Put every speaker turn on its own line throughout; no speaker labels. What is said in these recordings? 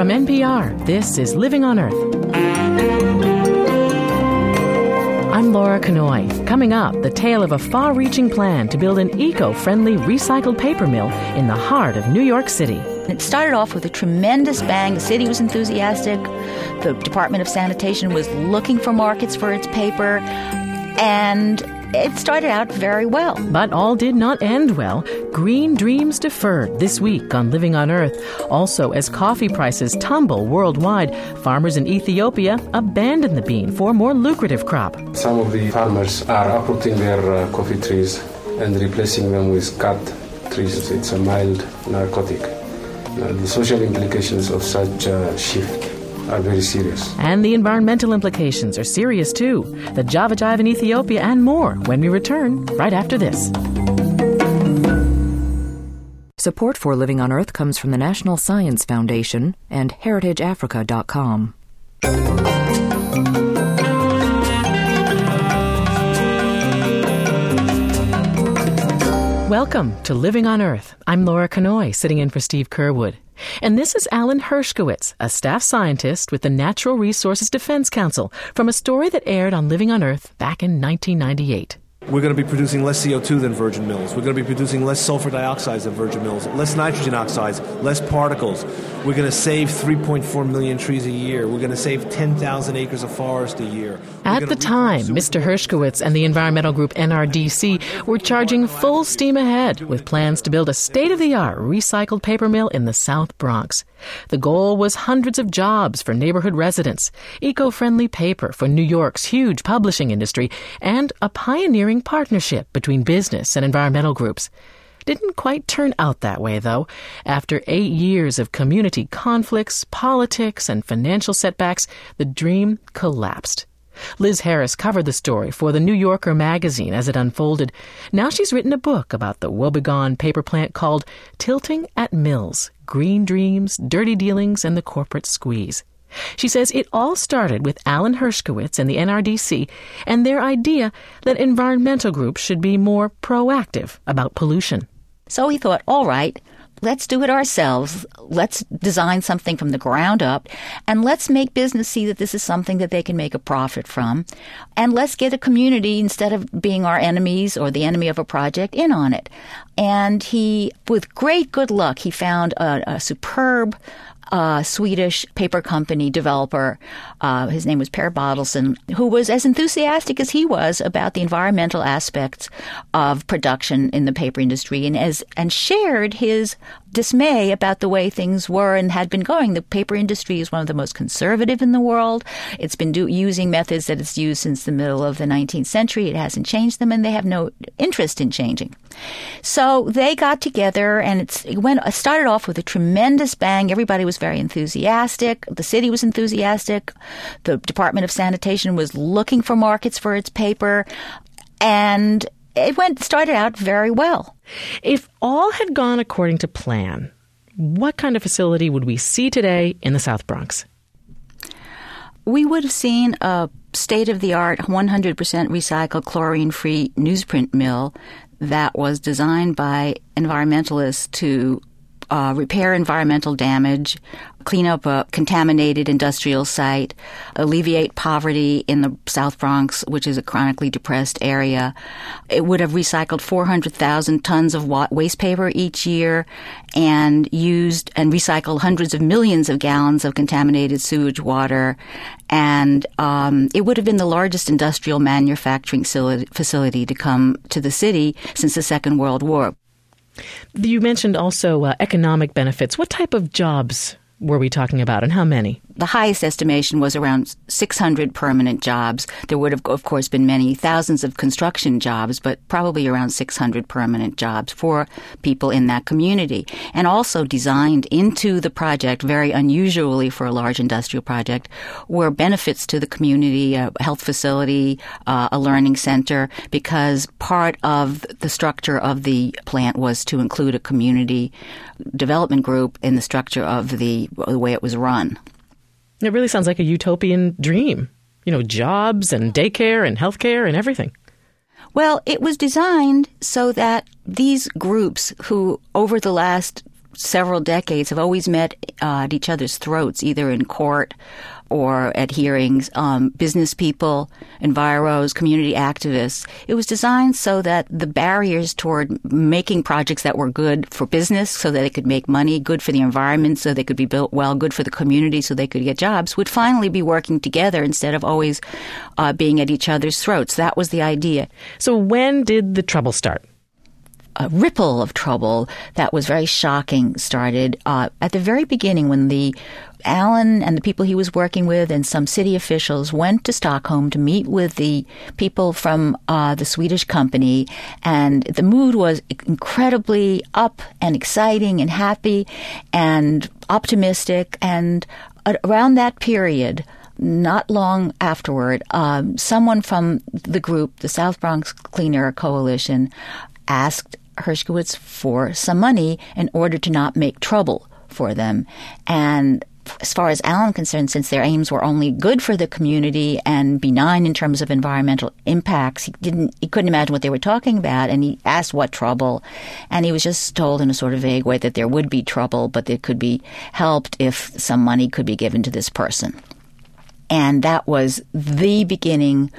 From NPR, this is Living on Earth. I'm Laura Knoy. Coming up, the tale of a far reaching plan to build an eco friendly recycled paper mill in the heart of New York City.
It started off with a tremendous bang. The city was enthusiastic. The Department of Sanitation was looking for markets for its paper. And it started out very well.
But all did not end well. Green dreams deferred this week on Living on Earth. Also, as coffee prices tumble worldwide, farmers in Ethiopia abandon the bean for a more lucrative crop.
Some of the farmers are uprooting their uh, coffee trees and replacing them with khat trees. It's a mild narcotic. Uh, the social implications of such a shift are very serious.
And the environmental implications are serious too. The Java Jive in Ethiopia and more when we return right after this.
Support for Living on Earth comes from the National Science Foundation and HeritageAfrica.com.
Welcome to Living on Earth. I'm Laura Knoy, sitting in for Steve Curwood. And this is Alan Hershkowitz, a staff scientist with the Natural Resources Defense Council, from a story that aired on Living on Earth back in 1998.
We're going to be producing less CO2 than virgin mills. We're going to be producing less sulfur dioxide than virgin mills, less nitrogen oxides, less particles. We're going to save 3.4 million trees a year. We're going to save 10,000 acres of forest a year.
At the time, Mr. Hershkowitz and the environmental group NRDC were charging full steam ahead with plans to build a state of the art recycled paper mill in the South Bronx. The goal was hundreds of jobs for neighborhood residents, eco friendly paper for New York's huge publishing industry, and a pioneering partnership between business and environmental groups. Didn't quite turn out that way, though. After eight years of community conflicts, politics, and financial setbacks, the dream collapsed. Lis Harris covered the story for the New Yorker magazine as it unfolded. Now she's written a book about the woebegone paper plant called Tilting at Mills Green Dreams, Dirty Dealings, and the Corporate Squeeze. She says it all started with Alan Hershkowitz and the NRDC and their idea that environmental groups should be more proactive about pollution.
So he thought, all right, let's do it ourselves. Let's design something from the ground up and let's make business see that this is something that they can make a profit from. And let's get a community instead of being our enemies or the enemy of a project in on it. And he, with great good luck, he found a, a superb uh, Swedish paper company developer. Uh, his name was Per Bodilsson, who was as enthusiastic as he was about the environmental aspects of production in the paper industry, and as and shared his dismay about the way things were and had been going. The paper industry is one of the most conservative in the world. It's been do, using methods that it's used since the middle of the 19th century. It hasn't changed them, and they have no interest in changing. So they got together, and it went started off with a tremendous bang. Everybody was very enthusiastic. The city was enthusiastic. The Department of Sanitation was looking for markets for its paper, and it went started out very well.
If all had gone according to plan, what kind of facility would we see today in the South Bronx?
We would have seen a state of the art 100% recycled chlorine free newsprint mill that was designed by environmentalists to uh, repair environmental damage, clean up a contaminated industrial site, alleviate poverty in the South Bronx, which is a chronically depressed area. It would have recycled 400,000 tons of waste paper each year and used and recycled hundreds of millions of gallons of contaminated sewage water. And um, it would have been the largest industrial manufacturing facility to come to the city since the Second World War.
You mentioned also uh, economic benefits. What type of jobs were we talking about and how many?
The highest estimation was around 600 permanent jobs. There would have, of course, been many thousands of construction jobs, but probably around 600 permanent jobs for people in that community. And also designed into the project, very unusually for a large industrial project, were benefits to the community, a health facility, uh, a learning center, because part of the structure of the plant was to include a community development group in the structure of the, the way it was run.
It really sounds like a utopian dream. You know, jobs and daycare and healthcare and everything.
Well, it was designed so that these groups who over the last several decades have always met uh, at each other's throats, either in court or at hearings, um, business people, enviros, community activists. It was designed so that the barriers toward making projects that were good for business, so that they could make money, good for the environment, so they could be built well, good for the community, so they could get jobs, would finally be working together instead of always uh, being at each other's throats. That was the idea.
So when did the trouble start?
A ripple of trouble that was very shocking started uh, at the very beginning when the Alan and the people he was working with and some city officials went to Stockholm to meet with the people from uh, the Swedish company, and the mood was incredibly up and exciting and happy and optimistic. And around that period, not long afterward, um, someone from the group, the South Bronx Clean Air Coalition, asked Hershkowitz for some money in order to not make trouble for them. And as far as Alan concerned, since their aims were only good for the community and benign in terms of environmental impacts, he didn't he couldn't imagine what they were talking about and he asked what trouble and he was just told in a sort of vague way that there would be trouble but it could be helped if some money could be given to this person. And that was the beginning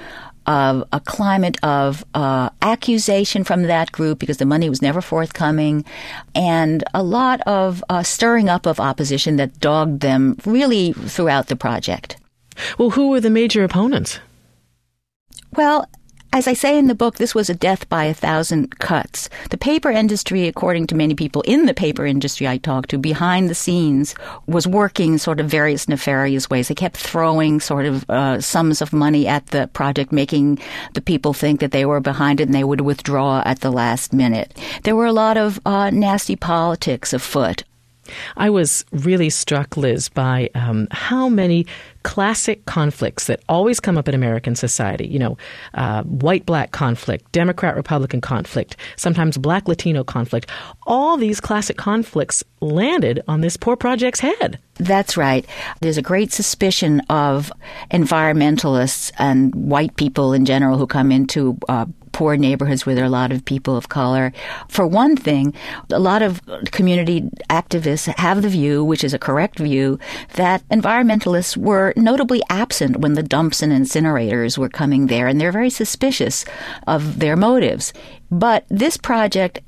of a climate of uh, accusation from that group because the money was never forthcoming, and a lot of uh, stirring up of opposition that dogged them really throughout the project.
Well, who were the major opponents?
Well, as I say in the book, this was a death by a thousand cuts. The paper industry, according to many people in the paper industry I talked to, behind the scenes, was working sort of various nefarious ways. They kept throwing sort of uh, sums of money at the project, making the people think that they were behind it and they would withdraw at the last minute. There were a lot of uh, nasty politics afoot.
I was really struck, Lis, by um, how many classic conflicts that always come up in American society. You know, uh, white black conflict, Democrat Republican conflict, sometimes black Latino conflict. All these classic conflicts landed on this poor project's head.
That's right. There's a great suspicion of environmentalists and white people in general who come into uh, poor neighborhoods where there are a lot of people of color. For one thing, a lot of community activists have the view, which is a correct view, that environmentalists were notably absent when the dumps and incinerators were coming there, and they're very suspicious of their motives. But this project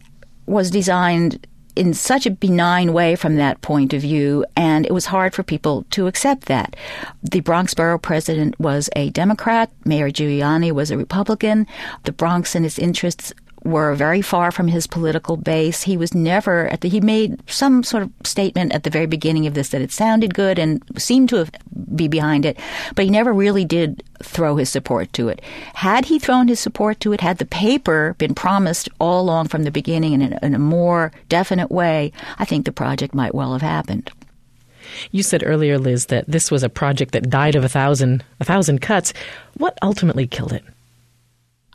was designed in such a benign way from that point of view, and it was hard for people to accept that. The Bronx Borough president was a Democrat, Mayor Giuliani was a Republican. The Bronx and its interests were very far from his political base. He was never at the, he made some sort of statement at the very beginning of this that it sounded good and seemed to be behind it, but he never really did throw his support to it. Had he thrown his support to it, had the paper been promised all along from the beginning in a, in a more definite way, I think the project might well have happened.
You said earlier, Lis, that this was a project that died of a thousand a thousand cuts. What ultimately killed it?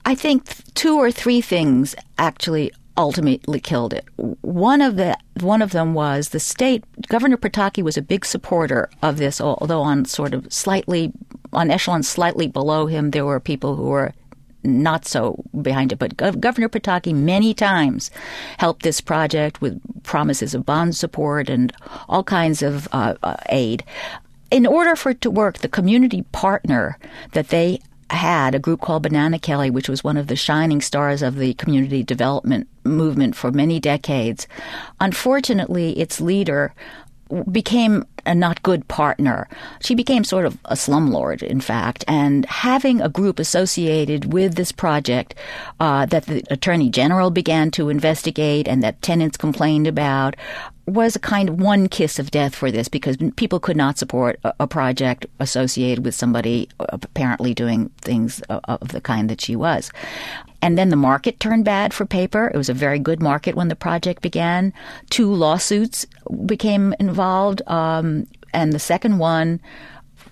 I think two or three things actually ultimately killed it. One of the one of them was the state Governor Pataki was a big supporter of this, although on sort of slightly on echelon slightly below him there were people who were not so behind it. But Gov- Governor Pataki many times helped this project with promises of bond support and all kinds of uh, uh, aid. In order for it to work, the community partner that they had a group called Banana Kelly, which was one of the shining stars of the community development movement for many decades. Unfortunately, its leader became a not good partner. She became sort of a slumlord, in fact, and having a group associated with this project uh, that the Attorney General began to investigate and that tenants complained about was a kind of one kiss of death for this because people could not support a, a project associated with somebody apparently doing things of the kind that she was. And then the market turned bad for paper. It was a very good market when the project began. Two lawsuits became involved, um, and the second one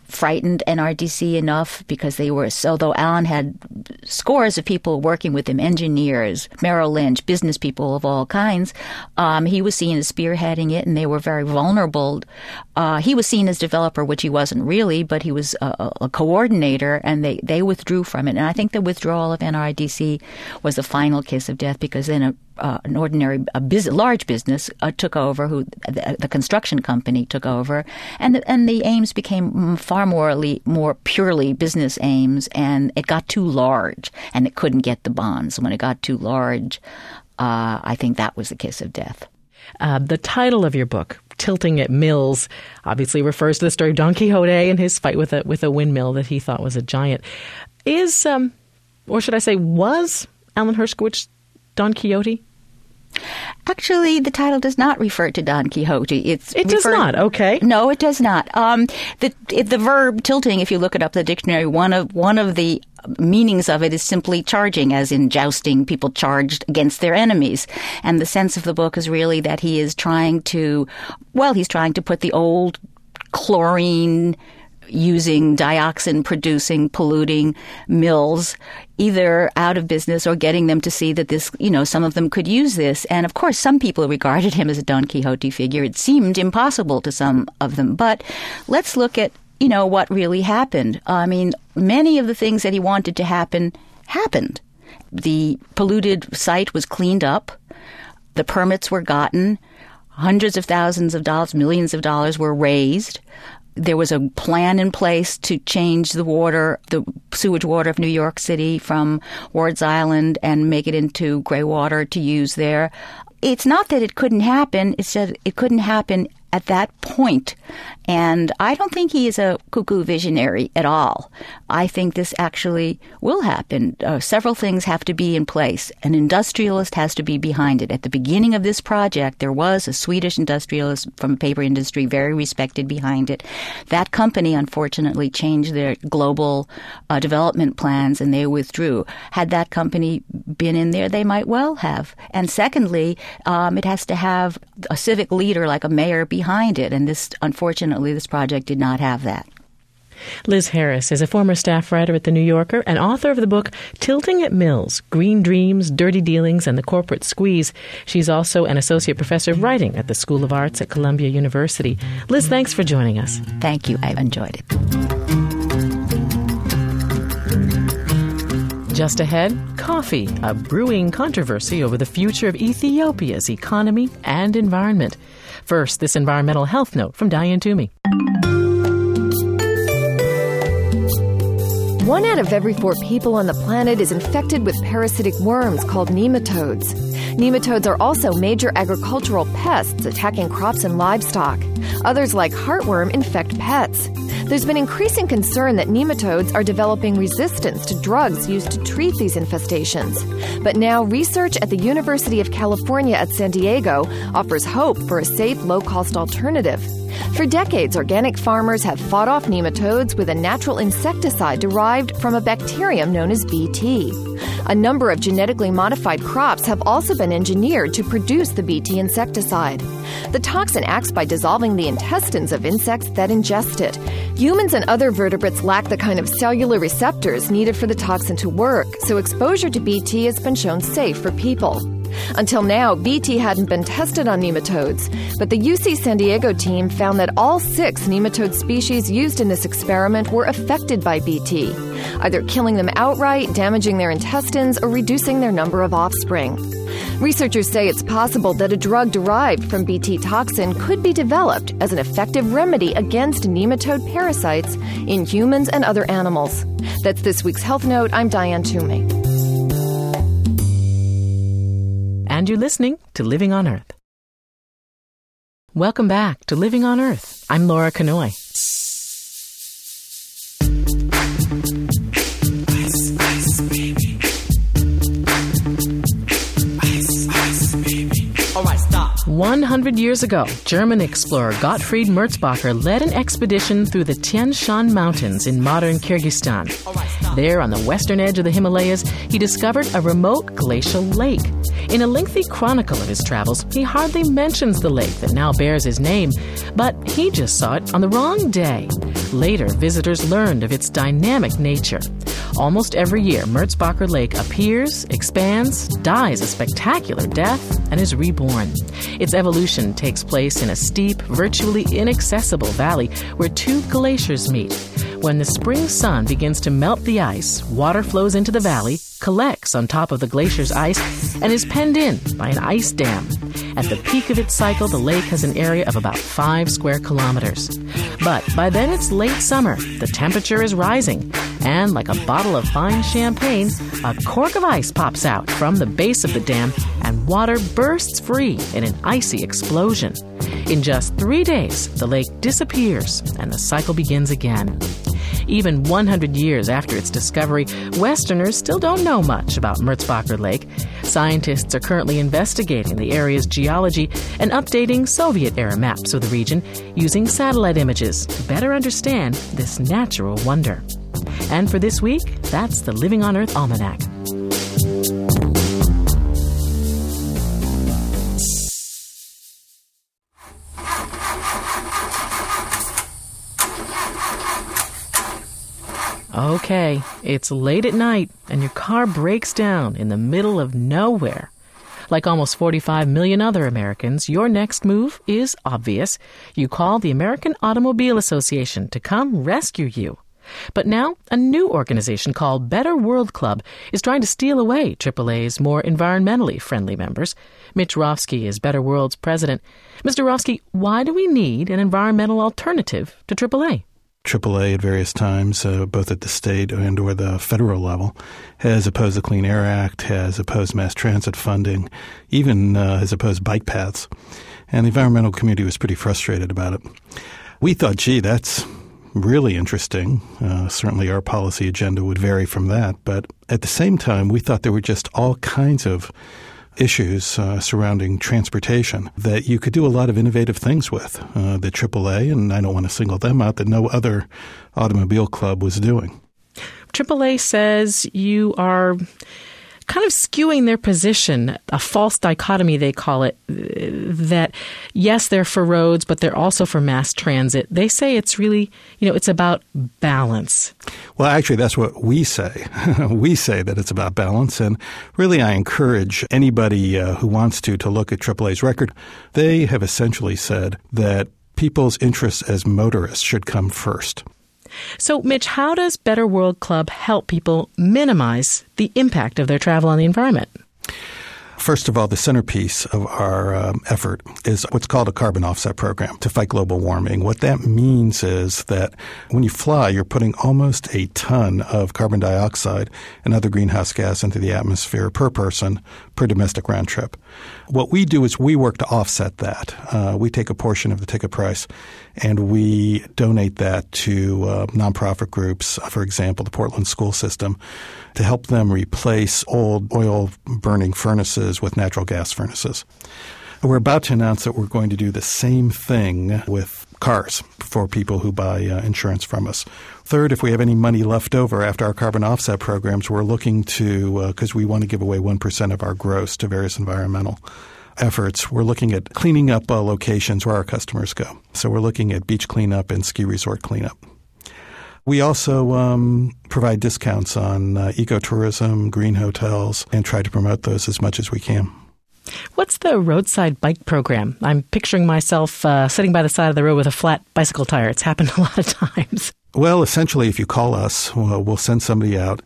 frightened NRDC enough because they were so though Alan had scores of people working with him, engineers, Merrill Lynch, business people of all kinds. Um, he was seen as spearheading it, and they were very vulnerable. Uh, he was seen as developer, which he wasn't really, but he was a, a, coordinator, and they they withdrew from it. And I think the withdrawal of NRDC was the final kiss of death because then a uh, an ordinary a large business uh, took over, who the, the, construction company took over, and the, and the aims became far more more purely business aims, and it got too large, and it couldn't get the bonds. When it got too large, uh, I think that was the kiss of death.
Uh, the title of your book, Tilting at Mills, obviously refers to the story of Don Quixote and his fight with a with a windmill that he thought was a giant. Is um, or should I say, was Alan Hershkowitz Don Quixote?
Actually, the title does not refer to Don Quixote.
It's it does not. Okay.
No, it does not. Um, the the verb tilting, if you look it up in the dictionary, one of one of the meanings of it is simply charging, as in jousting. People charged against their enemies, and the sense of the book is really that he is trying to, well, he's trying to put the old chlorine using dioxin producing polluting mills either out of business or getting them to see that this you know some of them could use this. And of course some people regarded him as a don quixote figure. It seemed impossible to some of them. But let's look at you know what really happened. I mean many of the things that he wanted to happen happened. The polluted site was cleaned up. The permits were gotten. Hundreds of thousands of dollars millions of dollars were raised there was a plan in place to change the water, the sewage water of New York City from Ward's Island and make it into gray water to use there. It's not that it couldn't happen, it's that it couldn't happen at that point. And I don't think he is a cuckoo visionary at all. I think this actually will happen. Uh, several things have to be in place. An industrialist has to be behind it. At the beginning of this project, there was a Swedish industrialist from the paper industry, very respected behind it. That company, unfortunately, changed their global uh, development plans and they withdrew. Had that company been in there, they might well have. And secondly, um, it has to have a civic leader like a mayor behind it. And this, unfortunately, this project did not have that.
Lis Harris is a former staff writer at The New Yorker and author of the book Tilting at Mills Green Dreams, Dirty Dealings, and the Corporate Squeeze. She's also an associate professor of writing at the School of Arts at Columbia University. Lis, thanks for joining us.
Thank you. I've enjoyed it.
Just ahead, coffee, a brewing controversy over the future of Ethiopia's economy and environment. First, this environmental health note from Diane Toomey.
One out of every four people on the planet is infected with parasitic worms called nematodes. Nematodes are also major agricultural pests attacking crops and livestock. Others, like heartworm, infect pets. There's been increasing concern that nematodes are developing resistance to drugs used to treat these infestations. But now, research at the University of California at San Diego offers hope for a safe, low cost alternative. For decades, organic farmers have fought off nematodes with a natural insecticide derived from a bacterium known as BT. A number of genetically modified crops have also been engineered to produce the BT insecticide. The toxin acts by dissolving the intestines of insects that ingest it. Humans and other vertebrates lack the kind of cellular receptors needed for the toxin to work, so exposure to BT has been shown safe for people. Until now, BT hadn't been tested on nematodes, but the UC San Diego team found that all six nematode species used in this experiment were affected by BT, either killing them outright, damaging their intestines, or reducing their number of offspring. Researchers say it's possible that a drug derived from BT toxin could be developed as an effective remedy against nematode parasites in humans and other animals. That's this week's Health Note. I'm Diane Toomey
and you're listening to Living on Earth. Welcome back to Living on Earth. I'm Laura Knoy. 100 years ago, German explorer Gottfried Merzbacher led an expedition through the Tian Shan Mountains in modern Kyrgyzstan. There, on the western edge of the Himalayas, he discovered a remote glacial lake. In a lengthy chronicle of his travels, he hardly mentions the lake that now bears his name, but he just saw it on the wrong day. Later, visitors learned of its dynamic nature. Almost every year, Merzbacher Lake appears, expands, dies a spectacular death, and is reborn. Its evolution takes place in a steep, virtually inaccessible valley where two glaciers meet. When the spring sun begins to melt the ice, water flows into the valley, collects on top of the glacier's ice, and is penned in by an ice dam. At the peak of its cycle, the lake has an area of about five square kilometers. But by then it's late summer, the temperature is rising, and like a bottle of fine champagne, a cork of ice pops out from the base of the dam, and water bursts free in an icy explosion. In just three days, the lake disappears and the cycle begins again. Even 100 years after its discovery, Westerners still don't know much about Merzbacher Lake. Scientists are currently investigating the area's geology and updating Soviet era maps of the region using satellite images to better understand this natural wonder. And for this week, that's the Living on Earth Almanac. Okay, it's late at night and your car breaks down in the middle of nowhere. Like almost 45 million other Americans, your next move is obvious. You call the American Automobile Association to come rescue you. But now, a new organization called Better World Club is trying to steal away AAA's more environmentally friendly members. Mitch Rofsky is Better World's president. Mr. Rofsky, why do we need an environmental alternative to AAA?
AAA at various times, uh, both at the state and or the federal level, has opposed the Clean Air Act, has opposed mass transit funding, even uh, has opposed bike paths. And the environmental community was pretty frustrated about it. We thought, gee, that's really interesting. Uh, certainly our policy agenda would vary from that. But at the same time, we thought there were just all kinds of issues uh, surrounding transportation that you could do a lot of innovative things with. Uh, the AAA, and I don't want to single them out, that no other automobile club was doing.
AAA says you are kind of skewing their position, a false dichotomy, they call it, that yes, they're for roads, but they're also for mass transit. They say it's really, you know, it's about balance.
Well, actually, that's what we say. we say that it's about balance. And really, I encourage anybody uh, who wants to to look at AAA's record. They have essentially said that people's interests as motorists should come first.
So, Mitch, how does Better World Club help people minimize the impact of their travel on the environment?
First of all, the centerpiece of our um, effort is what's called a carbon offset program to fight global warming. What that means is that when you fly, you're putting almost a ton of carbon dioxide and other greenhouse gas into the atmosphere per person per domestic round trip. What we do is we work to offset that. Uh, we take a portion of the ticket price and we donate that to uh, nonprofit groups, for example, the Portland School System, to help them replace old oil burning furnaces with natural gas furnaces. We're about to announce that we're going to do the same thing with cars for people who buy uh, insurance from us. Third, if we have any money left over after our carbon offset programs, we're looking to, because uh, we want to give away 1% of our gross to various environmental efforts, we're looking at cleaning up uh, locations where our customers go. So we're looking at beach cleanup and ski resort cleanup. We also um, provide discounts on uh, ecotourism, green hotels, and try to promote those as much as we can.
What's the roadside bike program? I'm picturing myself uh, sitting by the side of the road with a flat bicycle tire. It's happened a lot of times.
Well, essentially, if you call us, we'll, we'll send somebody out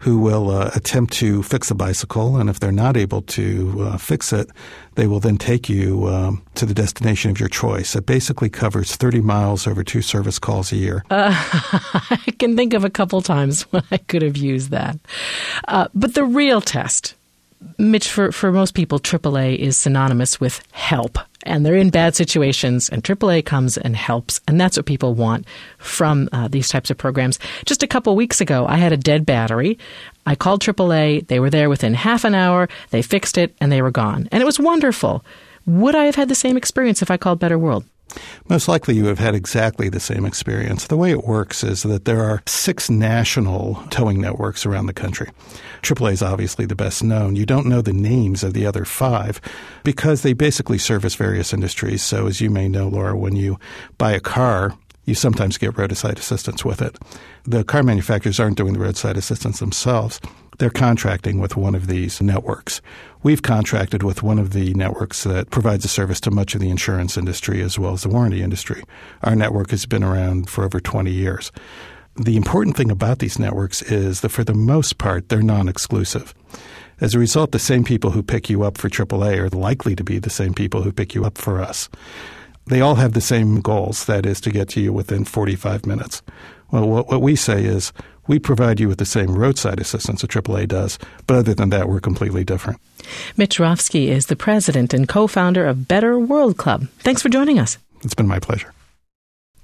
who will uh, attempt to fix a bicycle, and if they're not able to uh, fix it, they will then take you um, to the destination of your choice. It basically covers 30 miles over two service calls a year.
Uh, I can think of a couple times when I could have used that. Uh, but the real test, Mitch, for, for most people, AAA is synonymous with help and they're in bad situations, and AAA comes and helps, and that's what people want from uh, these types of programs. Just a couple weeks ago, I had a dead battery. I called AAA. They were there within half an hour. They fixed it, and they were gone, and it was wonderful. Would I have had the same experience if I called Better World?
Most likely you have had exactly the same experience. The way it works is that there are six national towing networks around the country. AAA is obviously the best known. You don't know the names of the other five because they basically service various industries. So, as you may know, Laura, when you buy a car, you sometimes get roadside assistance with it. The car manufacturers aren't doing the roadside assistance themselves. They're contracting with one of these networks. We've contracted with one of the networks that provides a service to much of the insurance industry as well as the warranty industry. Our network has been around for over 20 years. The important thing about these networks is that for the most part, they're non exclusive. As a result, the same people who pick you up for AAA are likely to be the same people who pick you up for us. They all have the same goals, that is, to get to you within 45 minutes. Well, what, what we say is we provide you with the same roadside assistance that AAA does, but other than that, we're completely different.
Mitch Rofsky is the president and co founder of Better World Club. Thanks for joining us.
It's been my pleasure.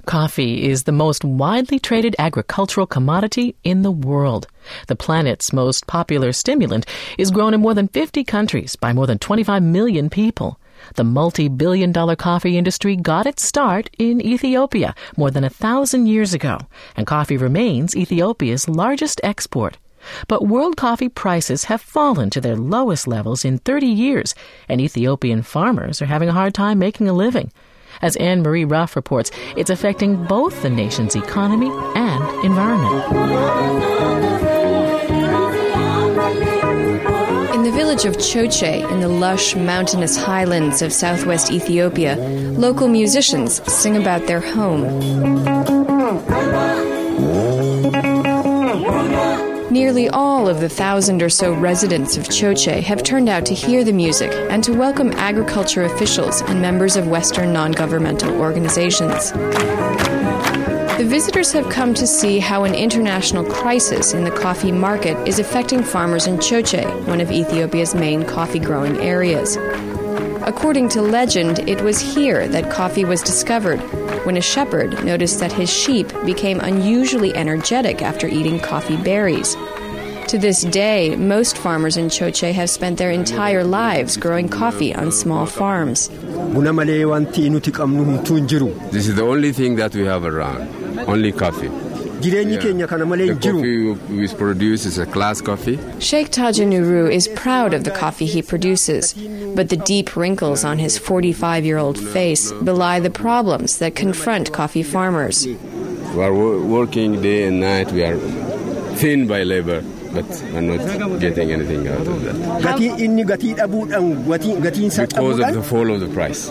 Coffee is the most widely traded agricultural commodity in the world. The planet's most popular stimulant is grown in more than 50 countries by more than 25 million people. The multi billion dollar coffee industry got its start in Ethiopia more than a thousand years ago, and coffee remains Ethiopia's largest export. But world coffee prices have fallen to their lowest levels in 30 years, and Ethiopian farmers are having a hard time making a living. As Anne Marie Ruff reports, it's affecting both the nation's economy and environment.
The village of Choche, in the lush mountainous highlands of southwest Ethiopia, local musicians sing about their home. Nearly all of the thousand or so residents of Choche have turned out to hear the music and to welcome agriculture officials and members of Western non governmental organizations. The visitors have come to see how an international crisis in the coffee market is affecting farmers in Choche, one of Ethiopia's main coffee growing areas. According to legend, it was here that coffee was discovered when a shepherd noticed that his sheep became unusually energetic after eating coffee berries. To this day, most farmers in Choche have spent their entire lives growing coffee on small farms. This
is the only thing that we have around, only coffee.
Jireenyi keenya kana malee
The coffee we produce is a class coffee.
Sheikh Tajanuru is proud of the coffee he produces, but the deep wrinkles on his 45 year old face belie the problems that confront coffee farmers.
We are working day and night. We are thin by labor, but we're not getting anything out of that
gatii inni gatii dhabuudhaan gatii- gatiin isaa
because of the fall of the price.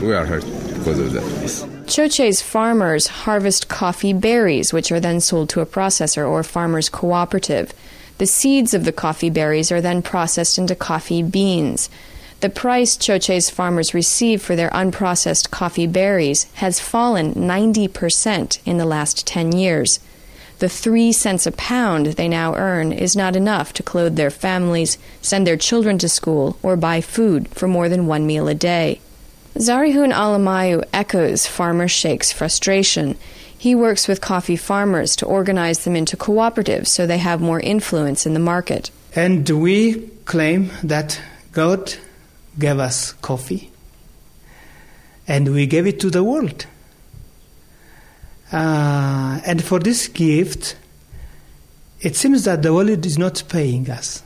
We are hurt because of that.
Choche's farmers harvest coffee berries, which are then sold to a processor or farmers' cooperative. The seeds of the coffee berries are then processed into coffee beans. The price Choche's farmers receive for their unprocessed coffee berries has fallen 90% in the last 10 years. The three cents a pound they now earn is not enough to clothe their families, send their children to school, or buy food for more than one meal a day. Zarihun Alamayu echoes Farmer Sheikh's frustration. He works with coffee farmers to organize them into cooperatives so they have more influence in the market.
And we claim that God gave us coffee and we gave it to the world. Uh, and for this gift, it seems that the world is not paying us.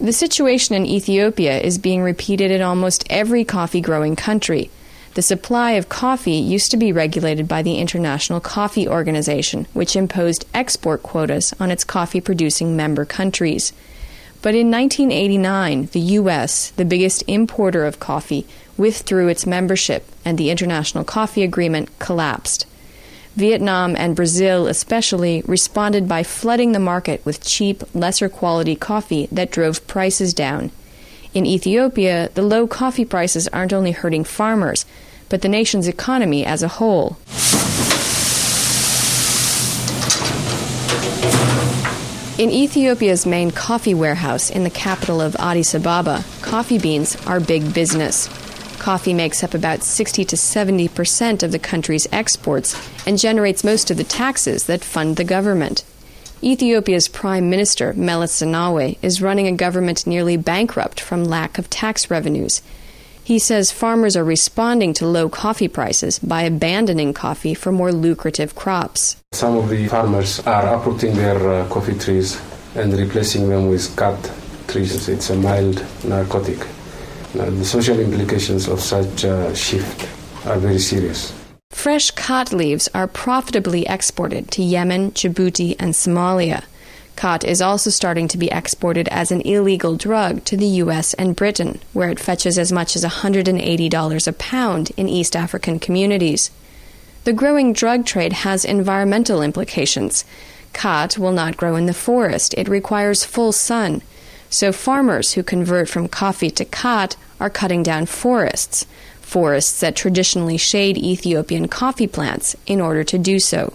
The situation in Ethiopia is being repeated in almost every coffee growing country. The supply of coffee used to be regulated by the International Coffee Organization, which imposed export quotas on its coffee producing member countries. But in 1989, the U.S., the biggest importer of coffee, withdrew its membership and the International Coffee Agreement collapsed. Vietnam and Brazil, especially, responded by flooding the market with cheap, lesser quality coffee that drove prices down. In Ethiopia, the low coffee prices aren't only hurting farmers, but the nation's economy as a whole. In Ethiopia's main coffee warehouse in the capital of Addis Ababa, coffee beans are big business. Coffee makes up about 60 to 70 percent of the country's exports and generates most of the taxes that fund the government. Ethiopia's Prime Minister, Meles Zenawi, is running a government nearly bankrupt from lack of tax revenues. He says farmers are responding to low coffee prices by abandoning coffee for more lucrative crops.
Some of the farmers are uprooting their uh, coffee trees and replacing them with khat trees. It's a mild narcotic. Now, the social implications of such a shift are very serious.
Fresh khat leaves are profitably exported to Yemen, Djibouti, and Somalia. Khat is also starting to be exported as an illegal drug to the US and Britain, where it fetches as much as $180 a pound in East African communities. The growing drug trade has environmental implications. Khat will not grow in the forest, it requires full sun. So farmers who convert from coffee to khat are cutting down forests, forests that traditionally shade Ethiopian coffee plants in order to do so.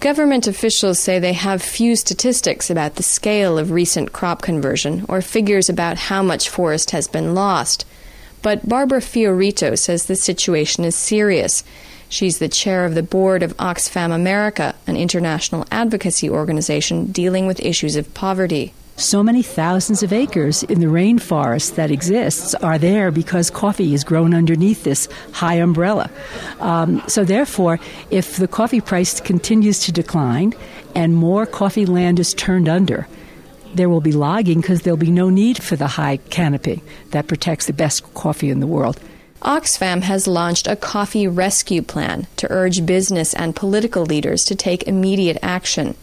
Government officials say they have few statistics about the scale of recent crop conversion or figures about how much forest has been lost. But Barbara Fiorito says the situation is serious. She's the chair of the board of Oxfam America, an international advocacy organization dealing with issues of poverty
so many thousands of acres in the rainforest that exists are there because coffee is grown underneath this high umbrella. Um, so, therefore, if the coffee price continues to decline and more coffee land is turned under, there will be logging because there'll be no need for the high canopy that protects the best coffee in the world.
Oxfam has launched a coffee rescue plan to urge business and political leaders to take immediate action.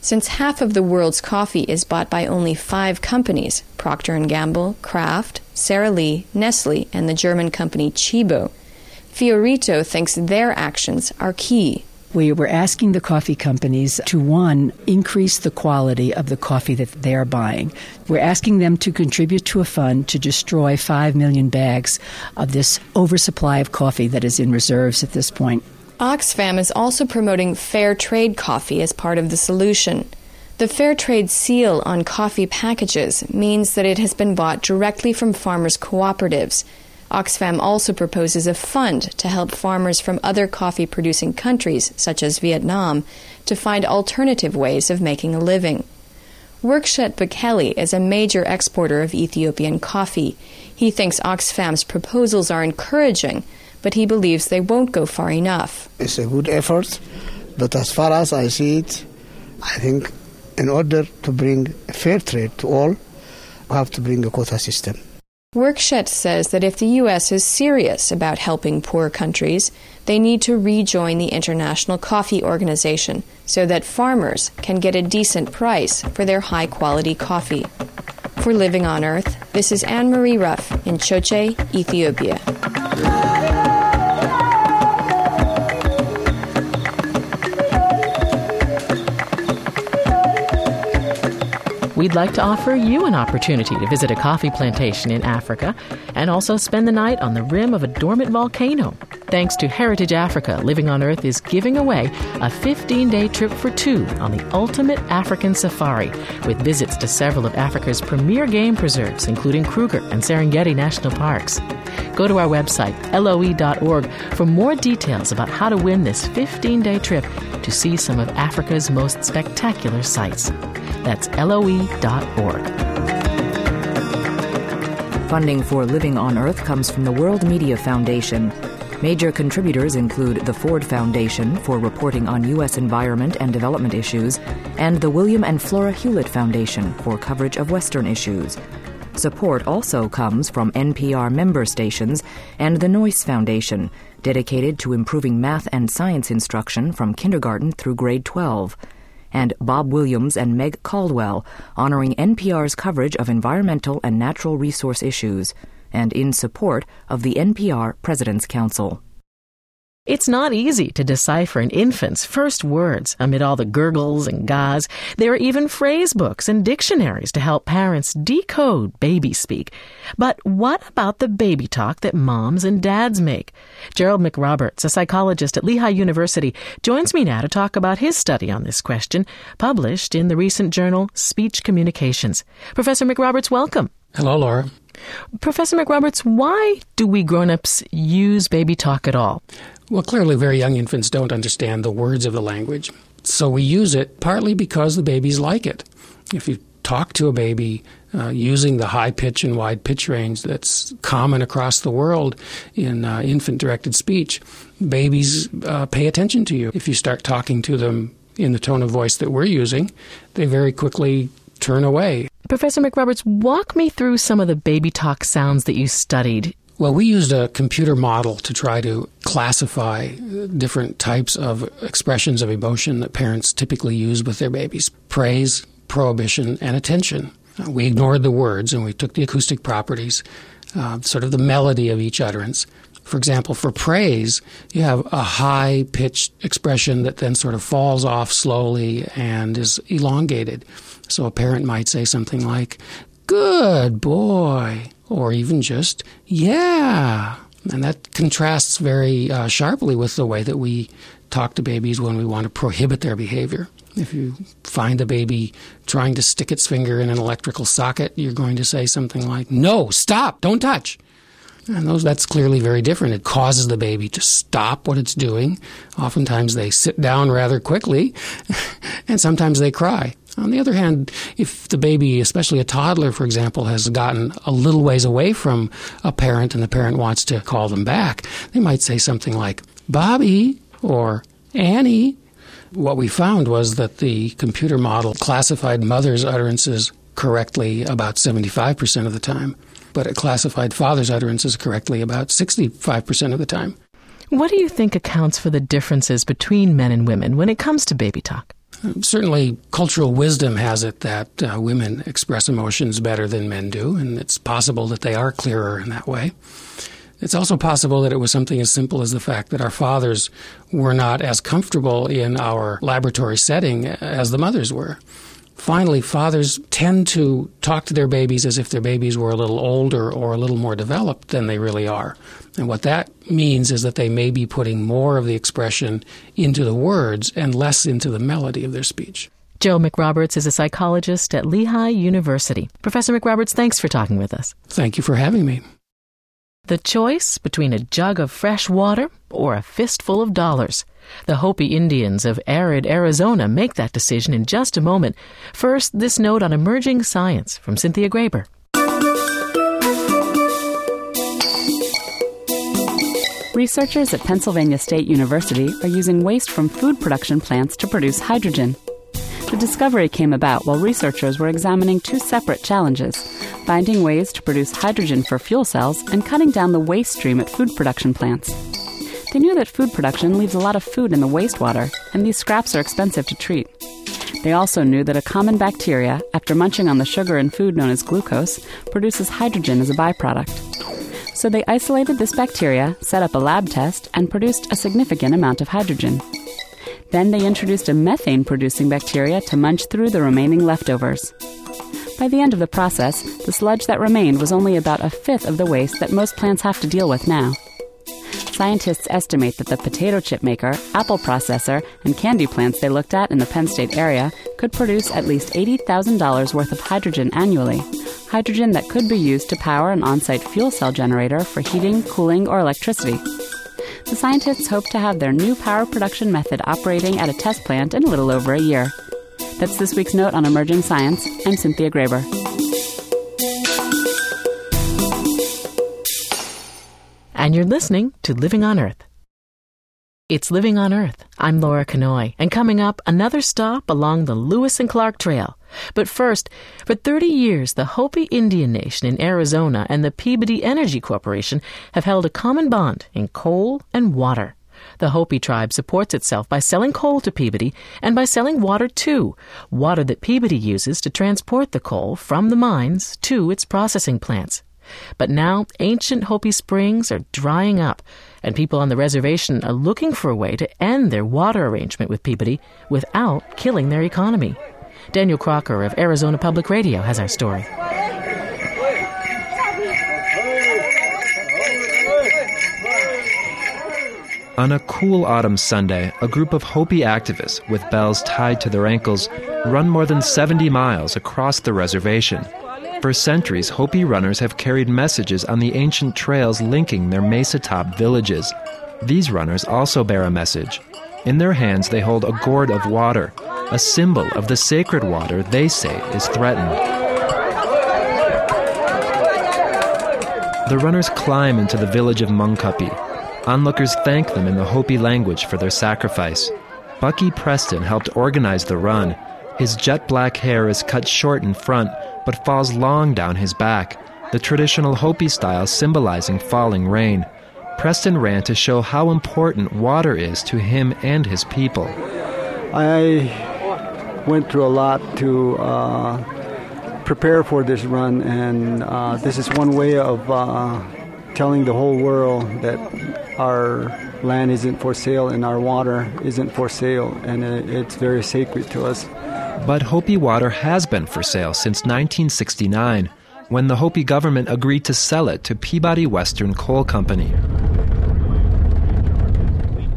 Since half of the world's coffee is bought by only five companies Procter & Gamble, Kraft, Sara Lee, Nestle, and the German company Tchibo, Fiorito thinks their actions are key.
We were asking the coffee companies to, one, increase the quality of the coffee that they are buying. We're asking them to contribute to a fund to destroy 5 million bags of this oversupply of coffee that is in reserves at this point.
Oxfam is also promoting fair trade coffee as part of the solution. The fair trade seal on coffee packages means that it has been bought directly from farmers' cooperatives. Oxfam also proposes a fund to help farmers from other coffee producing countries, such as Vietnam, to find alternative ways of making a living. Workshet Bekele is a major exporter of Ethiopian coffee. He thinks Oxfam's proposals are encouraging, but he believes they won't go far enough.
It's a good effort, but as far as I see it, I think in order to bring fair trade to all, we have to bring a quota system.
Workshet says that if the U.S. is serious about helping poor countries, they need to rejoin the International Coffee Organization so that farmers can get a decent price for their high quality coffee. For Living on Earth, this is Anne Marie Ruff in Choche, Ethiopia.
We'd like to offer you an opportunity to visit a coffee plantation in Africa and also spend the night on the rim of a dormant volcano. Thanks to Heritage Africa, Living on Earth is giving away a 15 day trip for two on the ultimate African safari with visits to several of Africa's premier game preserves, including Kruger and Serengeti National Parks. Go to our website, loe.org, for more details about how to win this 15 day trip to see some of Africa's most spectacular sights. That's loe.org.
Funding for Living on Earth comes from the World Media Foundation. Major contributors include the Ford Foundation for reporting on U.S. environment and development issues, and the William and Flora Hewlett Foundation for coverage of Western issues. Support also comes from NPR member stations and the Noyce Foundation, dedicated to improving math and science instruction from kindergarten through grade 12 and Bob Williams and Meg Caldwell, honoring NPR's coverage of environmental and natural resource issues, and in support of the NPR President's Council.
It's not easy to decipher an infant's first words amid all the gurgles and gahs. There are even phrase books and dictionaries to help parents decode baby speak. But what about the baby talk that moms and dads make? Gerald McRoberts, a psychologist at Lehigh University, joins me now to talk about his study on this question, published in the recent journal Speech Communications. Professor McRoberts, welcome.
Hello, Laura.
Professor McRoberts, why do we grown-ups use baby talk at all?
Well, clearly, very young infants don't understand the words of the language. So we use it partly because the babies like it. If you talk to a baby uh, using the high pitch and wide pitch range that's common across the world in uh, infant directed speech, babies uh, pay attention to you. If you start talking to them in the tone of voice that we're using, they very quickly turn away.
Professor McRoberts, walk me through some of the baby talk sounds that you studied
well, we used a computer model to try to classify different types of expressions of emotion that parents typically use with their babies praise, prohibition, and attention. Uh, we ignored the words and we took the acoustic properties, uh, sort of the melody of each utterance, For example, for praise, you have a high pitched expression that then sort of falls off slowly and is elongated. So a parent might say something like, Good boy, or even just, Yeah. And that contrasts very uh, sharply with the way that we talk to babies when we want to prohibit their behavior. If you find a baby trying to stick its finger in an electrical socket, you're going to say something like, No, stop, don't touch. And those, that's clearly very different. It causes the baby to stop what it's doing. Oftentimes they sit down rather quickly, and sometimes they cry. On the other hand, if the baby, especially a toddler, for example, has gotten a little ways away from a parent and the parent wants to call them back, they might say something like, Bobby or Annie. What we found was that the computer model classified mother's utterances correctly about 75% of the time but it classified father's utterances correctly about 65% of the time.
What do you think accounts for the differences between men and women when it comes to baby talk?
Certainly, cultural wisdom has it that uh, women express emotions better than men do, and it's possible that they are clearer in that way. It's also possible that it was something as simple as the fact that our fathers were not as comfortable in our laboratory setting as the mothers were. Finally, fathers tend to talk to their babies as if their babies were a little older or a little more developed than they really are. And what that means is that they may be putting more of the expression into the words and less into the melody of their speech.
Joe McRoberts is a psychologist at Lehigh University. Professor McRoberts, thanks for talking with us.
Thank you for having me.
The choice between a jug of fresh water or a fistful of dollars. The Hopi Indians of arid Arizona make that decision in just a moment. First, this note on emerging science from Cynthia Graber.
Researchers at Pennsylvania State University are using waste from food production plants to produce hydrogen. The discovery came about while researchers were examining two separate challenges finding ways to produce hydrogen for fuel cells and cutting down the waste stream at food production plants. They knew that food production leaves a lot of food in the wastewater, and these scraps are expensive to treat. They also knew that a common bacteria, after munching on the sugar in food known as glucose, produces hydrogen as a byproduct. So they isolated this bacteria, set up a lab test, and produced a significant amount of hydrogen. Then they introduced a methane producing bacteria to munch through the remaining leftovers. By the end of the process, the sludge that remained was only about a fifth of the waste that most plants have to deal with now. Scientists estimate that the potato chip maker, apple processor, and candy plants they looked at in the Penn State area could produce at least $80,000 worth of hydrogen annually. Hydrogen that could be used to power an on site fuel cell generator for heating, cooling, or electricity. The scientists hope to have their new power production method operating at a test plant in a little over a year. That's this week's note on emerging science. I'm Cynthia Graber.
and you're listening to Living on Earth. It's Living on Earth. I'm Laura Knoy, and coming up, another stop along the Lewis and Clark Trail. But first, for 30 years, the Hopi Indian Nation in Arizona and the Peabody Energy Corporation have held a common bond in coal and water. The Hopi tribe supports itself by selling coal to Peabody and by selling water too, water that Peabody uses to transport the coal from the mines to its processing plants. But now ancient Hopi springs are drying up, and people on the reservation are looking for a way to end their water arrangement with Peabody without killing their economy. Daniel Crocker of Arizona Public Radio has our story.
On a cool autumn Sunday, a group of Hopi activists with bells tied to their ankles run more than 70 miles across the reservation for centuries, Hopi runners have carried messages on the ancient trails linking their mesa top villages. These runners also bear a message. In their hands, they hold a gourd of water, a symbol of the sacred water they say is threatened. The runners climb into the village of Moenkopi. Onlookers thank them in the Hopi language for their sacrifice. Bucky Preston helped organize the run. His jet black hair is cut short in front but falls long down his back, the traditional Hopi style symbolizing falling rain. Preston ran to show how important water is to him and his people.
I went through a lot to uh, prepare for this run, and uh, this is one way of uh, telling the whole world that our land isn't for sale and our water isn't for sale, and it's very sacred to us.
But Hopi water has been for sale since 1969, when the Hopi government agreed to sell it to Peabody Western Coal Company.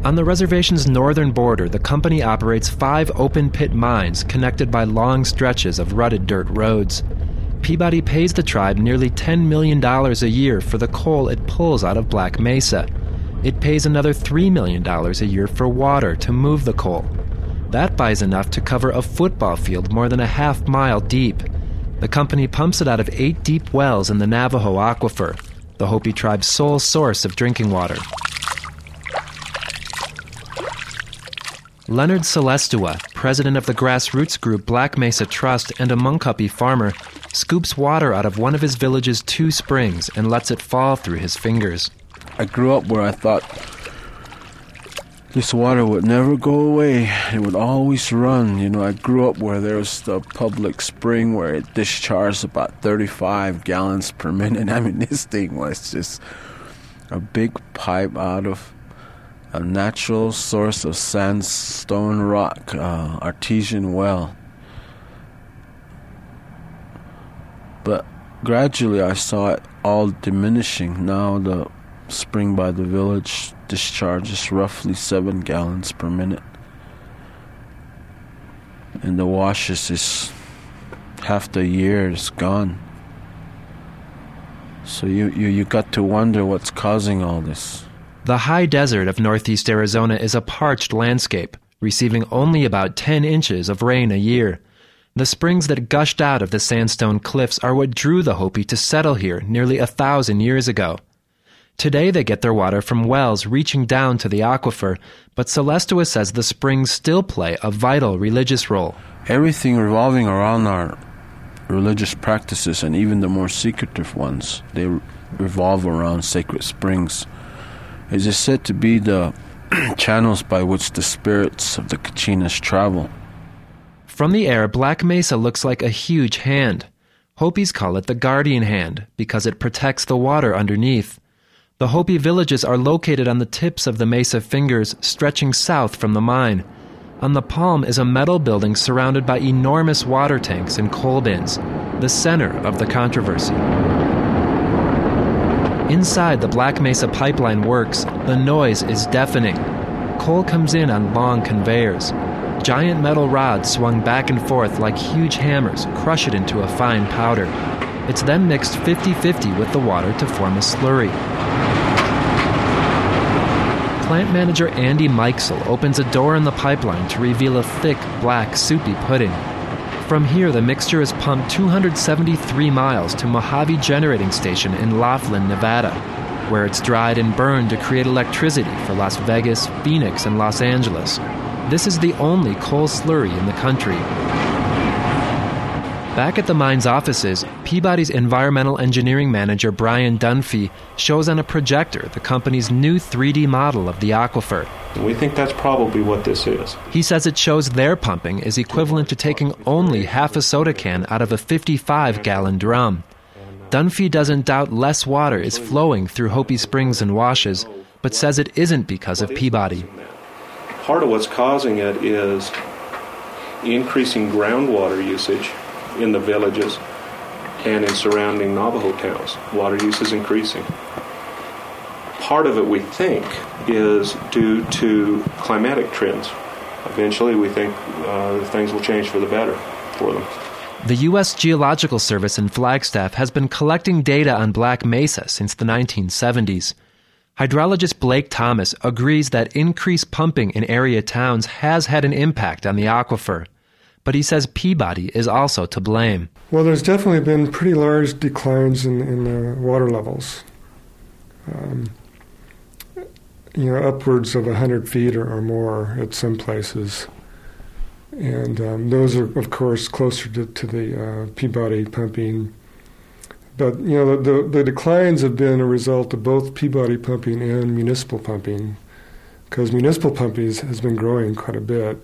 On the reservation's northern border, the company operates five open pit mines connected by long stretches of rutted dirt roads. Peabody pays the tribe nearly $10 million a year for the coal it pulls out of Black Mesa. It pays another $3 million a year for water to move the coal. That buys enough to cover a football field more than a half mile deep. The company pumps it out of eight deep wells in the Navajo Aquifer, the Hopi tribe's sole source of drinking water. Leonard Selestewa, president of the grassroots group Black Mesa Trust and a Moenkopi farmer, scoops water out of one of his village's two springs and lets it fall through his fingers.
I grew up where I thought this water would never go away. It would always run. You know, I grew up where there was the public spring where it discharged about 35 gallons per minute. I mean, this thing was just a big pipe out of a natural source of sandstone rock, uh, artesian well. But gradually I saw it all diminishing. Now the spring by the village discharges roughly seven gallons per minute. And the washes is half the year is gone. So you, you, you got to wonder what's causing all this.
The high desert of northeast Arizona is a parched landscape, receiving only about 10 inches of rain a year. The springs that gushed out of the sandstone cliffs are what drew the Hopi to settle here nearly a thousand years ago. Today they get their water from wells reaching down to the aquifer, but Selestewa says the springs still play a vital religious role.
Everything revolving around our religious practices and even the more secretive ones, they revolve around sacred springs. It is said to be the channels by which the spirits of the Kachinas travel.
From the air, Black Mesa looks like a huge hand. Hopis call it the guardian hand because it protects the water underneath. The Hopi villages are located on the tips of the mesa fingers stretching south from the mine. On the palm is a metal building surrounded by enormous water tanks and coal bins, the center of the controversy. Inside the Black Mesa pipeline works, the noise is deafening. Coal comes in on long conveyors. Giant metal rods swung back and forth like huge hammers crush it into a fine powder. It's then mixed 50 50 with the water to form a slurry. Plant manager Andy Mikesell opens a door in the pipeline to reveal a thick, black, soupy pudding. From here, the mixture is pumped 273 miles to Mojave Generating Station in Laughlin, Nevada, where it's dried and burned to create electricity for Las Vegas, Phoenix, and Los Angeles. This is the only coal slurry in the country. Back at the mine's offices, Peabody's environmental engineering manager Brian Dunphy shows on a projector the company's new 3D model of the aquifer.
We think that's probably what this is.
He says it shows their pumping is equivalent to taking only half a soda can out of a 55 gallon drum. Dunphy doesn't doubt less water is flowing through Hopi Springs and washes, but says it isn't because of Peabody.
Part of what's causing it is increasing groundwater usage in the villages and in surrounding Navajo towns. Water use is increasing. Part of it, we think, is due to climatic trends. Eventually, we think uh, things will change for the better for them.
The U.S. Geological Service in Flagstaff has been collecting data on Black Mesa since the 1970s. Hydrologist Blake Thomas agrees that increased pumping in area towns has had an impact on the aquifer but he says Peabody is also to blame.
Well, there's definitely been pretty large declines in, in the water levels. Um, you know, upwards of 100 feet or, or more at some places. And um, those are, of course, closer to, to the uh, Peabody pumping. But, you know, the, the, the declines have been a result of both Peabody pumping and municipal pumping, because municipal pumping has been growing quite a bit.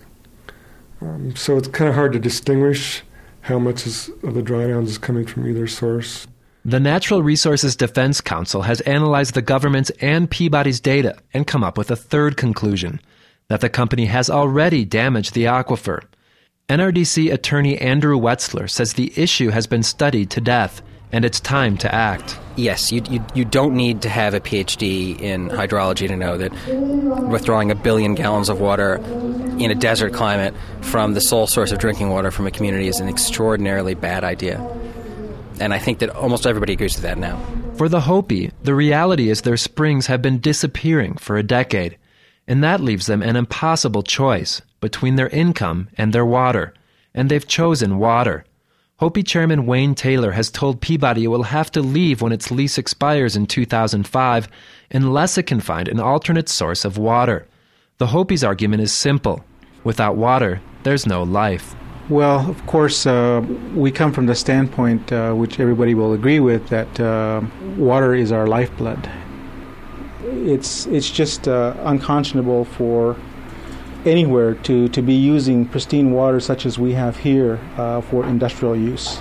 Um, so it's kind of hard to distinguish how much is, of the drawdowns is coming from either source.
The Natural Resources Defense Council has analyzed the government's and Peabody's data and come up with a third conclusion that the company has already damaged the aquifer. NRDC attorney Andrew Wetzler says the issue has been studied to death and it's time to act.
Yes, you, you, you don't need to have a PhD in hydrology to know that withdrawing a billion gallons of water in a desert climate from the sole source of drinking water from a community is an extraordinarily bad idea. And I think that almost everybody agrees with that now.
For the Hopi, the reality is their springs have been disappearing for a decade, and that leaves them an impossible choice between their income and their water, and they've chosen water. Hopi Chairman Wayne Taylor has told Peabody it will have to leave when its lease expires in 2005 unless it can find an alternate source of water. The Hopi's argument is simple without water, there's no life.
Well, of course, uh, we come from the standpoint, uh, which everybody will agree with, that uh, water is our lifeblood. It's it's just uh, unconscionable for anywhere to, to be using pristine water such as we have here uh, for industrial use.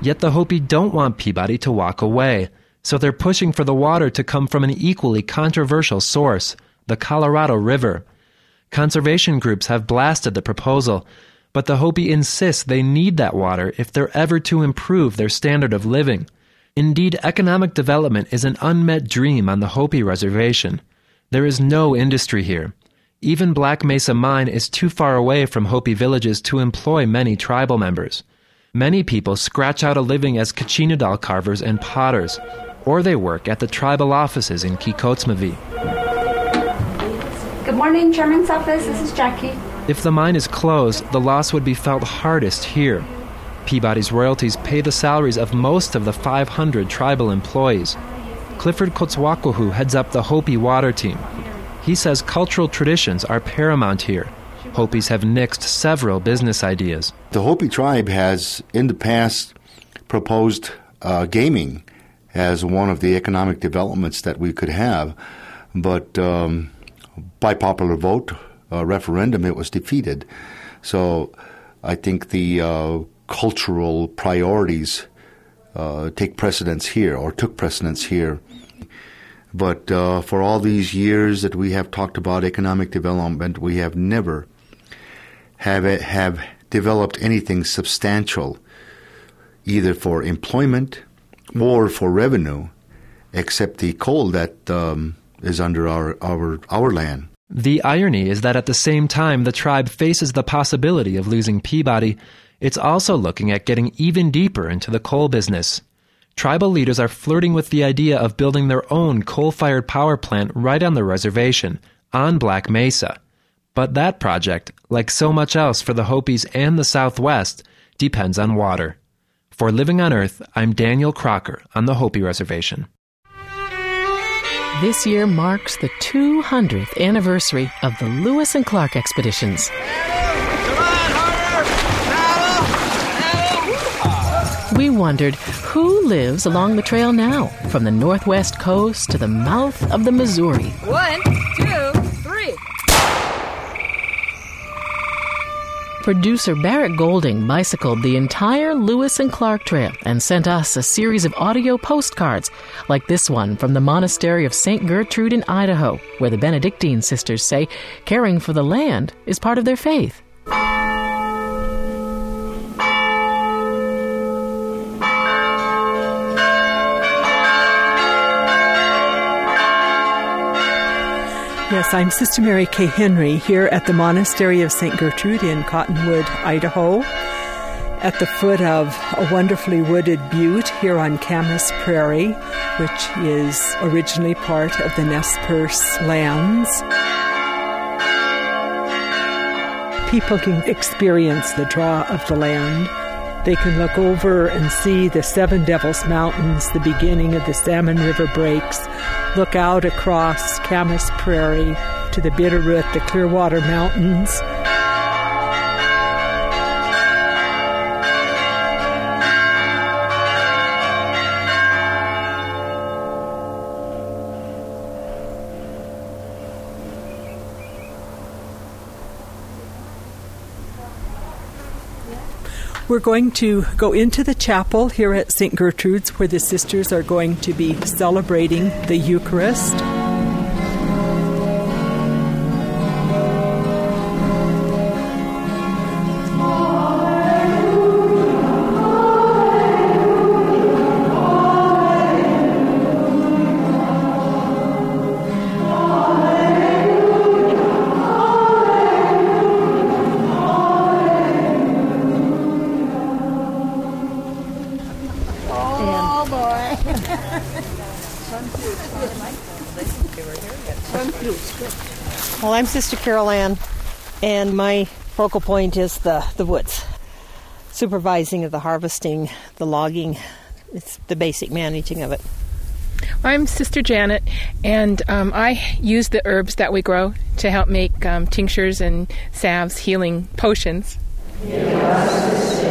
Yet the Hopi don't want Peabody to walk away, so they're pushing for the water to come from an equally controversial source, the Colorado River. Conservation groups have blasted the proposal but the Hopi insist they need that water if they're ever to improve their standard of living. Indeed, economic development is an unmet dream on the Hopi reservation. There is no industry here. Even Black Mesa Mine is too far away from Hopi villages to employ many tribal members. Many people scratch out a living as kachina doll carvers and potters, or they work at the tribal offices in Kykotsmovi.
Good morning, Chairman's office. This is Jackie.
If the mine is closed, the loss would be felt hardest here. Peabody's royalties pay the salaries of most of the 500 tribal employees. Clifford Kotswakohu heads up the Hopi water team. He says cultural traditions are paramount here. Hopis have nixed several business ideas.
The Hopi tribe has, in the past, proposed uh, gaming as one of the economic developments that we could have, but um, by popular vote, uh, referendum, it was defeated. So I think the uh, cultural priorities uh, take precedence here, or took precedence here. But uh, for all these years that we have talked about economic development, we have never have it, have developed anything substantial, either for employment or for revenue, except the coal that um, is under our, our our land.
The irony is that at the same time the tribe faces the possibility of losing Peabody, it's also looking at getting even deeper into the coal business. Tribal leaders are flirting with the idea of building their own coal fired power plant right on the reservation, on Black Mesa. But that project, like so much else for the Hopis and the Southwest, depends on water. For Living on Earth, I'm Daniel Crocker on the Hopi Reservation.
This year marks the 200th anniversary of the Lewis and Clark expeditions. We wondered who lives along the trail now, from the northwest coast to the mouth of the Missouri.
One, two, three.
Producer Barrett Golding bicycled the entire Lewis and Clark Trail and sent us a series of audio postcards, like this one from the monastery of St. Gertrude in Idaho, where the Benedictine sisters say caring for the land is part of their faith.
Yes, I'm Sister Mary Kay Henry here at the Monastery of St. Gertrude in Cottonwood, Idaho, at the foot of a wonderfully wooded butte here on Camas Prairie, which is originally part of the Nez Perce lands. People can experience the draw of the land. They can look over and see the Seven Devils Mountains, the beginning of the Salmon River breaks, look out across Camas Prairie to the Bitterroot, the Clearwater Mountains. We're going to go into the chapel here at St. Gertrude's where the sisters are going to be celebrating the Eucharist.
Sister Carol Ann, and my focal point is the, the woods. Supervising of the harvesting, the logging, it's the basic managing of it.
I'm Sister Janet, and um, I use the herbs that we grow to help make um, tinctures and salves, healing potions.
Well,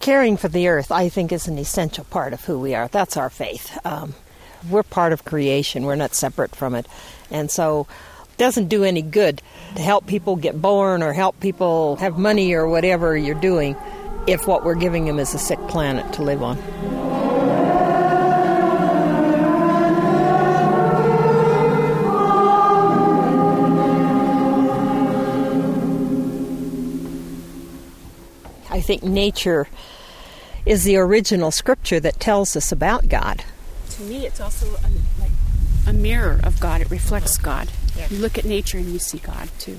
caring for the earth, I think, is an essential part of who we are. That's our faith. Um, we're part of creation, we're not separate from it. And so it doesn't do any good to help people get born or help people have money or whatever you're doing if what we're giving them is a sick planet to live on. I think nature is the original scripture that tells us about God.
To me, it's also a, like a mirror of God. It reflects God. You look at nature and you see God too.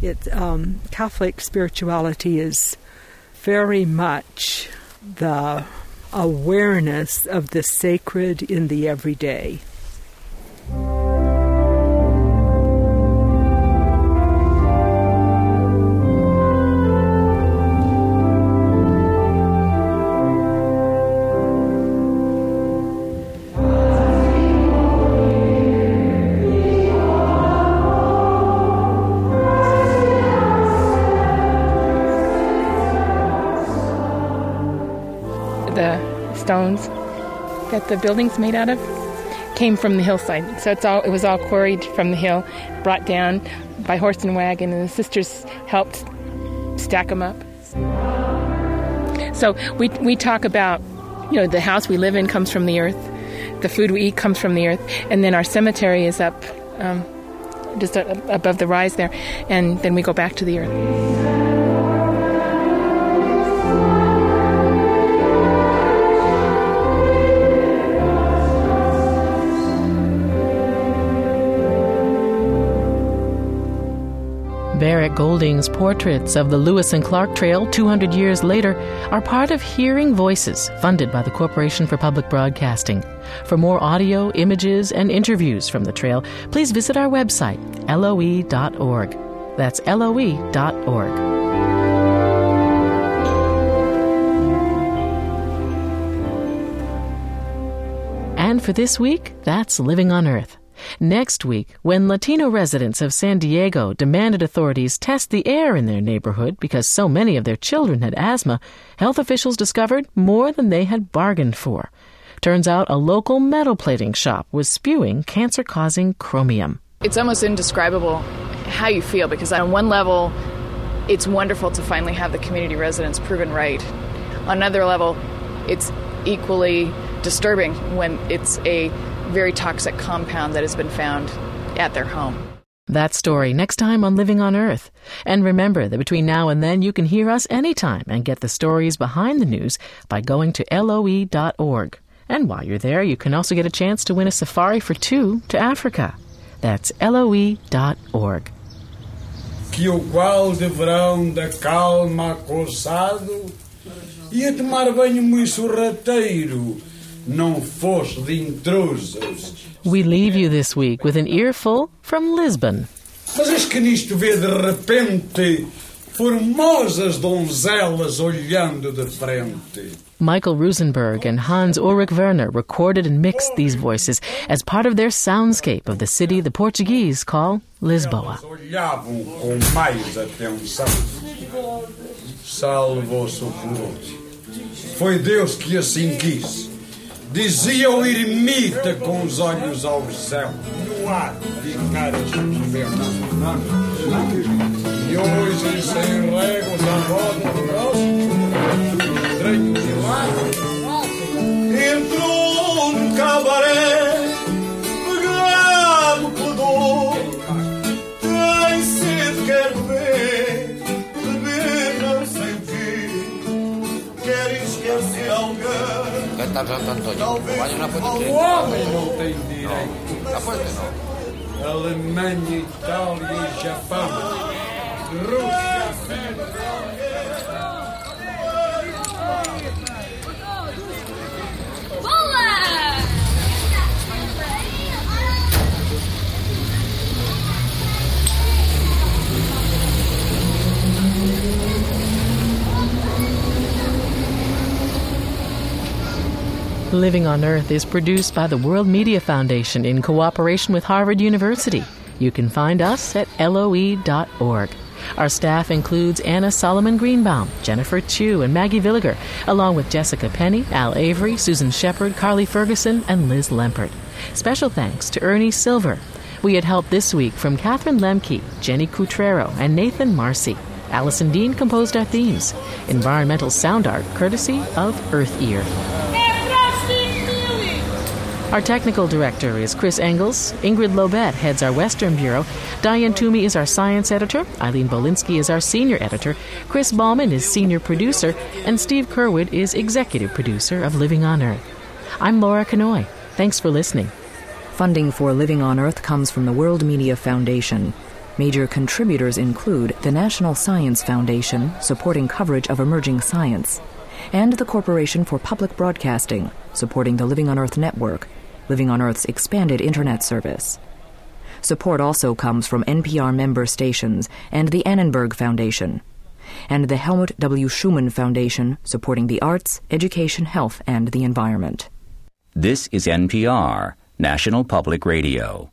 It, um, Catholic spirituality is very much the awareness of the sacred in the everyday.
The stones that the building's made out of came from the hillside. So it's all it was all quarried from the hill, brought down by horse and wagon, and the sisters helped stack them up. So we we talk about you know the house we live in comes from the earth, the food we eat comes from the earth, and then our cemetery is up um, just above the rise there, and then we go back to the earth.
Barrett Golding's portraits of the Lewis and Clark Trail 200 years later are part of Hearing Voices, funded by the Corporation for Public Broadcasting. For more audio, images, and interviews from the trail, please visit our website, loe.org. That's loe.org. And for this week, that's Living on Earth. Next week, when Latino residents of San Diego demanded authorities test the air in their neighborhood because so many of their children had asthma, health officials discovered more than they had bargained for. Turns out a local metal plating shop was spewing cancer causing chromium.
It's almost indescribable how you feel because, on one level, it's wonderful to finally have the community residents proven right. On another level, it's equally disturbing when it's a very toxic compound that has been found at their home.
That story next time on Living on Earth. And remember that between now and then you can hear us anytime and get the stories behind the news by going to loe.org. And while you're there, you can also get a chance to win a safari for two to Africa. That's loe.org.
que o qual de verão da calma acossado ia tomar banho muito sorrateiro, não fosse de intrusos.
We leave you this week with an earful from Lisbon.
Mas que nisto vê de repente formosas donzelas olhando de frente.
Michael Rosenberg and Hans Ulrich Werner recorded and mixed these voices as part of their soundscape of the city the Portuguese call Lisboa.
Olhavam com mais atenção. salvou-se o povo. Foi Deus que assim quis. Dizia o eremita com os olhos ao céu, no ar ficar a chover. E hoje, sem réguas à roda do próximo, estranho de lá, entrou no cabaré, pegado por dor, tem sede, quer beber,
Questa soltanto io. Voglio una
foto di Venuta in diretta.
La foto no.
Allemagne, Italia, Giappone, Russia,
Living on Earth is produced by the World Media Foundation in cooperation with Harvard University. You can find us at loe.org. Our staff includes Anna Solomon Greenbaum, Jennifer Chu, and Maggie Villiger, along with Jessica Penny, Al Avery, Susan Shepard, Carly Ferguson, and Liz Lempert. Special thanks to Ernie Silver. We had help this week from Catherine Lemke, Jenny Cutrero, and Nathan Marcy. Allison Dean composed our themes. Environmental sound art courtesy of Earth Ear. Our technical director is Chris Engels. Ingrid Lobet heads our Western Bureau. Diane Toomey is our science editor. Eileen Bolinsky is our senior editor. Chris Ballman is senior producer. And Steve Curwood is executive producer of Living on Earth. I'm Laura Knoy. Thanks for listening.
Funding for Living on Earth comes from the World Media Foundation. Major contributors include the National Science Foundation, supporting coverage of emerging science, and the Corporation for Public Broadcasting, supporting the Living on Earth network, Living on Earth's expanded Internet service. Support also comes from NPR member stations and the Annenberg Foundation, and the Helmut W. Schumann Foundation, supporting the arts, education, health, and the environment.
This is NPR, National Public Radio.